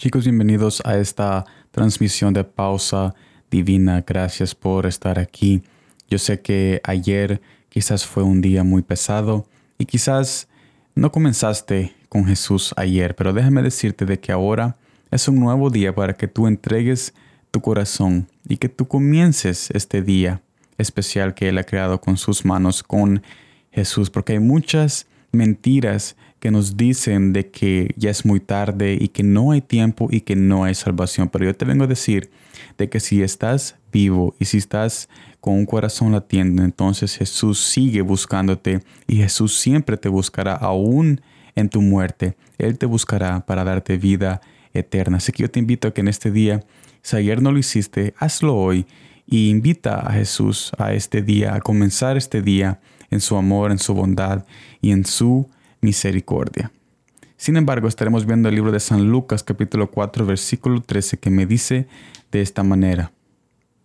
Chicos, bienvenidos a esta transmisión de pausa divina. Gracias por estar aquí. Yo sé que ayer quizás fue un día muy pesado y quizás no comenzaste con Jesús ayer, pero déjame decirte de que ahora es un nuevo día para que tú entregues tu corazón y que tú comiences este día especial que Él ha creado con sus manos, con Jesús, porque hay muchas mentiras que nos dicen de que ya es muy tarde y que no hay tiempo y que no hay salvación. Pero yo te vengo a decir de que si estás vivo y si estás con un corazón latiendo, entonces Jesús sigue buscándote y Jesús siempre te buscará aún en tu muerte. Él te buscará para darte vida eterna. Así que yo te invito a que en este día, si ayer no lo hiciste, hazlo hoy y invita a Jesús a este día, a comenzar este día en su amor, en su bondad y en su misericordia. Sin embargo, estaremos viendo el libro de San Lucas capítulo 4 versículo 13 que me dice de esta manera.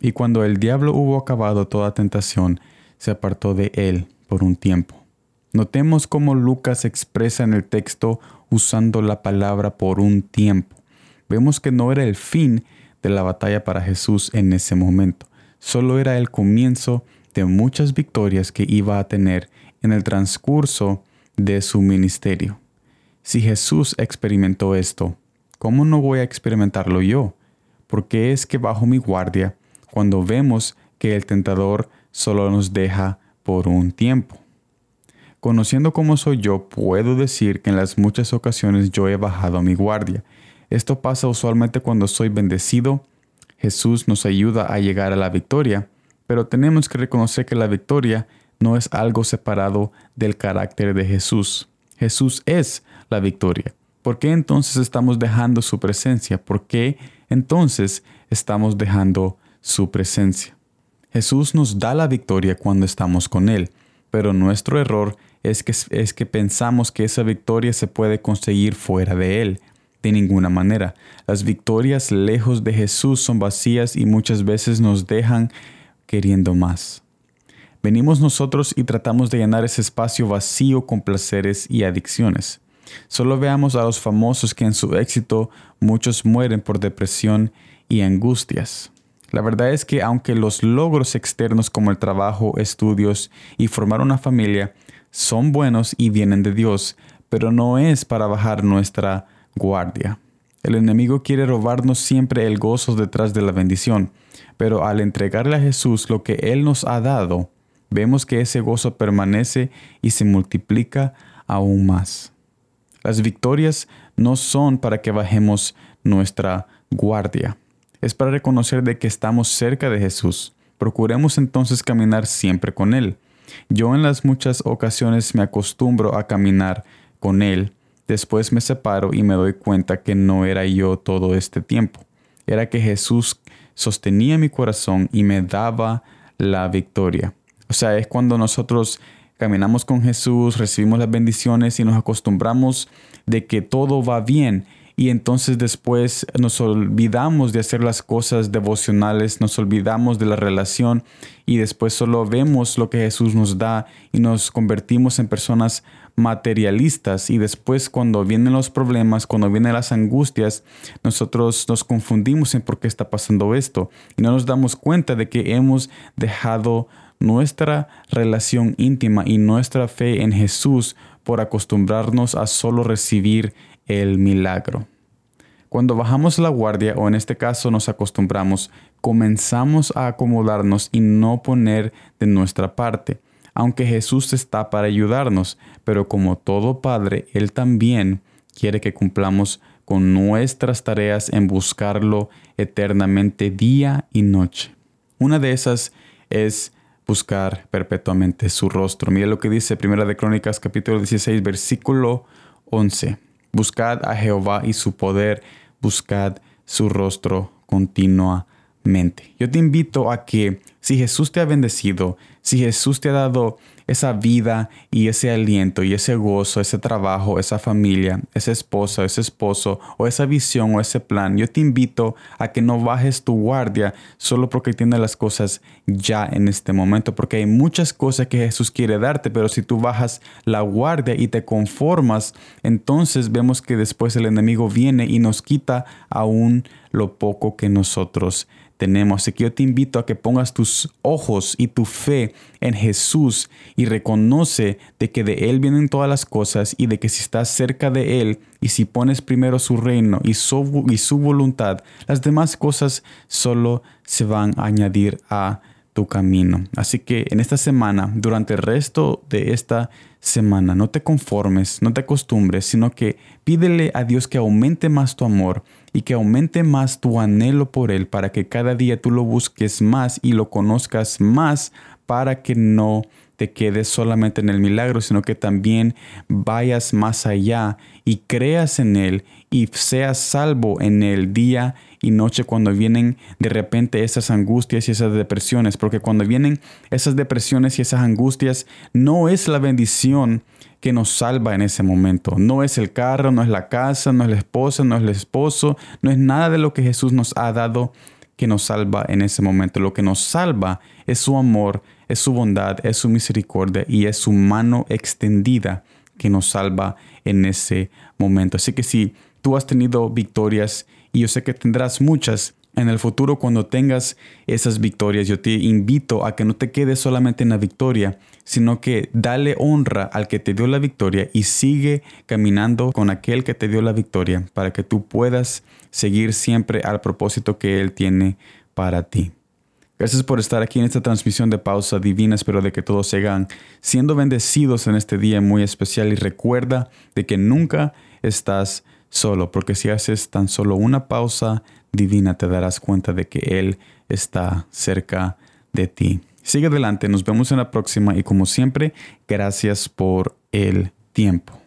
Y cuando el diablo hubo acabado toda tentación, se apartó de él por un tiempo. Notemos cómo Lucas expresa en el texto usando la palabra por un tiempo. Vemos que no era el fin de la batalla para Jesús en ese momento, solo era el comienzo de muchas victorias que iba a tener en el transcurso de su ministerio. Si Jesús experimentó esto, ¿cómo no voy a experimentarlo yo? Porque es que bajo mi guardia, cuando vemos que el tentador solo nos deja por un tiempo. Conociendo cómo soy yo, puedo decir que en las muchas ocasiones yo he bajado mi guardia. Esto pasa usualmente cuando soy bendecido. Jesús nos ayuda a llegar a la victoria, pero tenemos que reconocer que la victoria no es algo separado del carácter de Jesús. Jesús es la victoria. ¿Por qué entonces estamos dejando su presencia? ¿Por qué entonces estamos dejando su presencia? Jesús nos da la victoria cuando estamos con Él, pero nuestro error es que, es que pensamos que esa victoria se puede conseguir fuera de Él. De ninguna manera. Las victorias lejos de Jesús son vacías y muchas veces nos dejan queriendo más. Venimos nosotros y tratamos de llenar ese espacio vacío con placeres y adicciones. Solo veamos a los famosos que en su éxito muchos mueren por depresión y angustias. La verdad es que aunque los logros externos como el trabajo, estudios y formar una familia son buenos y vienen de Dios, pero no es para bajar nuestra guardia. El enemigo quiere robarnos siempre el gozo detrás de la bendición, pero al entregarle a Jesús lo que Él nos ha dado, vemos que ese gozo permanece y se multiplica aún más. Las victorias no son para que bajemos nuestra guardia, es para reconocer de que estamos cerca de Jesús. Procuremos entonces caminar siempre con Él. Yo en las muchas ocasiones me acostumbro a caminar con Él, después me separo y me doy cuenta que no era yo todo este tiempo, era que Jesús sostenía mi corazón y me daba la victoria. O sea, es cuando nosotros caminamos con Jesús, recibimos las bendiciones y nos acostumbramos de que todo va bien. Y entonces después nos olvidamos de hacer las cosas devocionales, nos olvidamos de la relación y después solo vemos lo que Jesús nos da y nos convertimos en personas materialistas y después cuando vienen los problemas, cuando vienen las angustias, nosotros nos confundimos en por qué está pasando esto y no nos damos cuenta de que hemos dejado nuestra relación íntima y nuestra fe en Jesús por acostumbrarnos a solo recibir el milagro. Cuando bajamos la guardia o en este caso nos acostumbramos, comenzamos a acomodarnos y no poner de nuestra parte, aunque Jesús está para ayudarnos, pero como todo Padre, Él también quiere que cumplamos con nuestras tareas en buscarlo eternamente día y noche. Una de esas es buscar perpetuamente su rostro. Mire lo que dice Primera de Crónicas capítulo 16 versículo 11. Buscad a Jehová y su poder, buscad su rostro continuamente. Yo te invito a que Si Jesús te ha bendecido, si Jesús te ha dado esa vida y ese aliento y ese gozo, ese trabajo, esa familia, esa esposa, ese esposo o esa visión o ese plan, yo te invito a que no bajes tu guardia solo porque tienes las cosas ya en este momento, porque hay muchas cosas que Jesús quiere darte, pero si tú bajas la guardia y te conformas, entonces vemos que después el enemigo viene y nos quita aún lo poco que nosotros tenemos. Así que yo te invito a que pongas tus ojos y tu fe en Jesús y reconoce de que de Él vienen todas las cosas y de que si estás cerca de Él y si pones primero su reino y su, y su voluntad, las demás cosas solo se van a añadir a tu camino. Así que en esta semana, durante el resto de esta semana, no te conformes, no te acostumbres, sino que pídele a Dios que aumente más tu amor y que aumente más tu anhelo por Él para que cada día tú lo busques más y lo conozcas más para que no te quedes solamente en el milagro, sino que también vayas más allá y creas en Él y seas salvo en el día y noche cuando vienen de repente esas angustias y esas depresiones, porque cuando vienen esas depresiones y esas angustias, no es la bendición que nos salva en ese momento. No es el carro, no es la casa, no es la esposa, no es el esposo, no es nada de lo que Jesús nos ha dado que nos salva en ese momento. Lo que nos salva es su amor, es su bondad, es su misericordia y es su mano extendida que nos salva en ese momento. Así que si tú has tenido victorias y yo sé que tendrás muchas, en el futuro cuando tengas esas victorias, yo te invito a que no te quedes solamente en la victoria, sino que dale honra al que te dio la victoria y sigue caminando con aquel que te dio la victoria para que tú puedas seguir siempre al propósito que Él tiene para ti. Gracias por estar aquí en esta transmisión de pausa divina. Espero de que todos sigan siendo bendecidos en este día muy especial y recuerda de que nunca estás solo, porque si haces tan solo una pausa divina te darás cuenta de que Él está cerca de ti. Sigue adelante, nos vemos en la próxima y como siempre, gracias por el tiempo.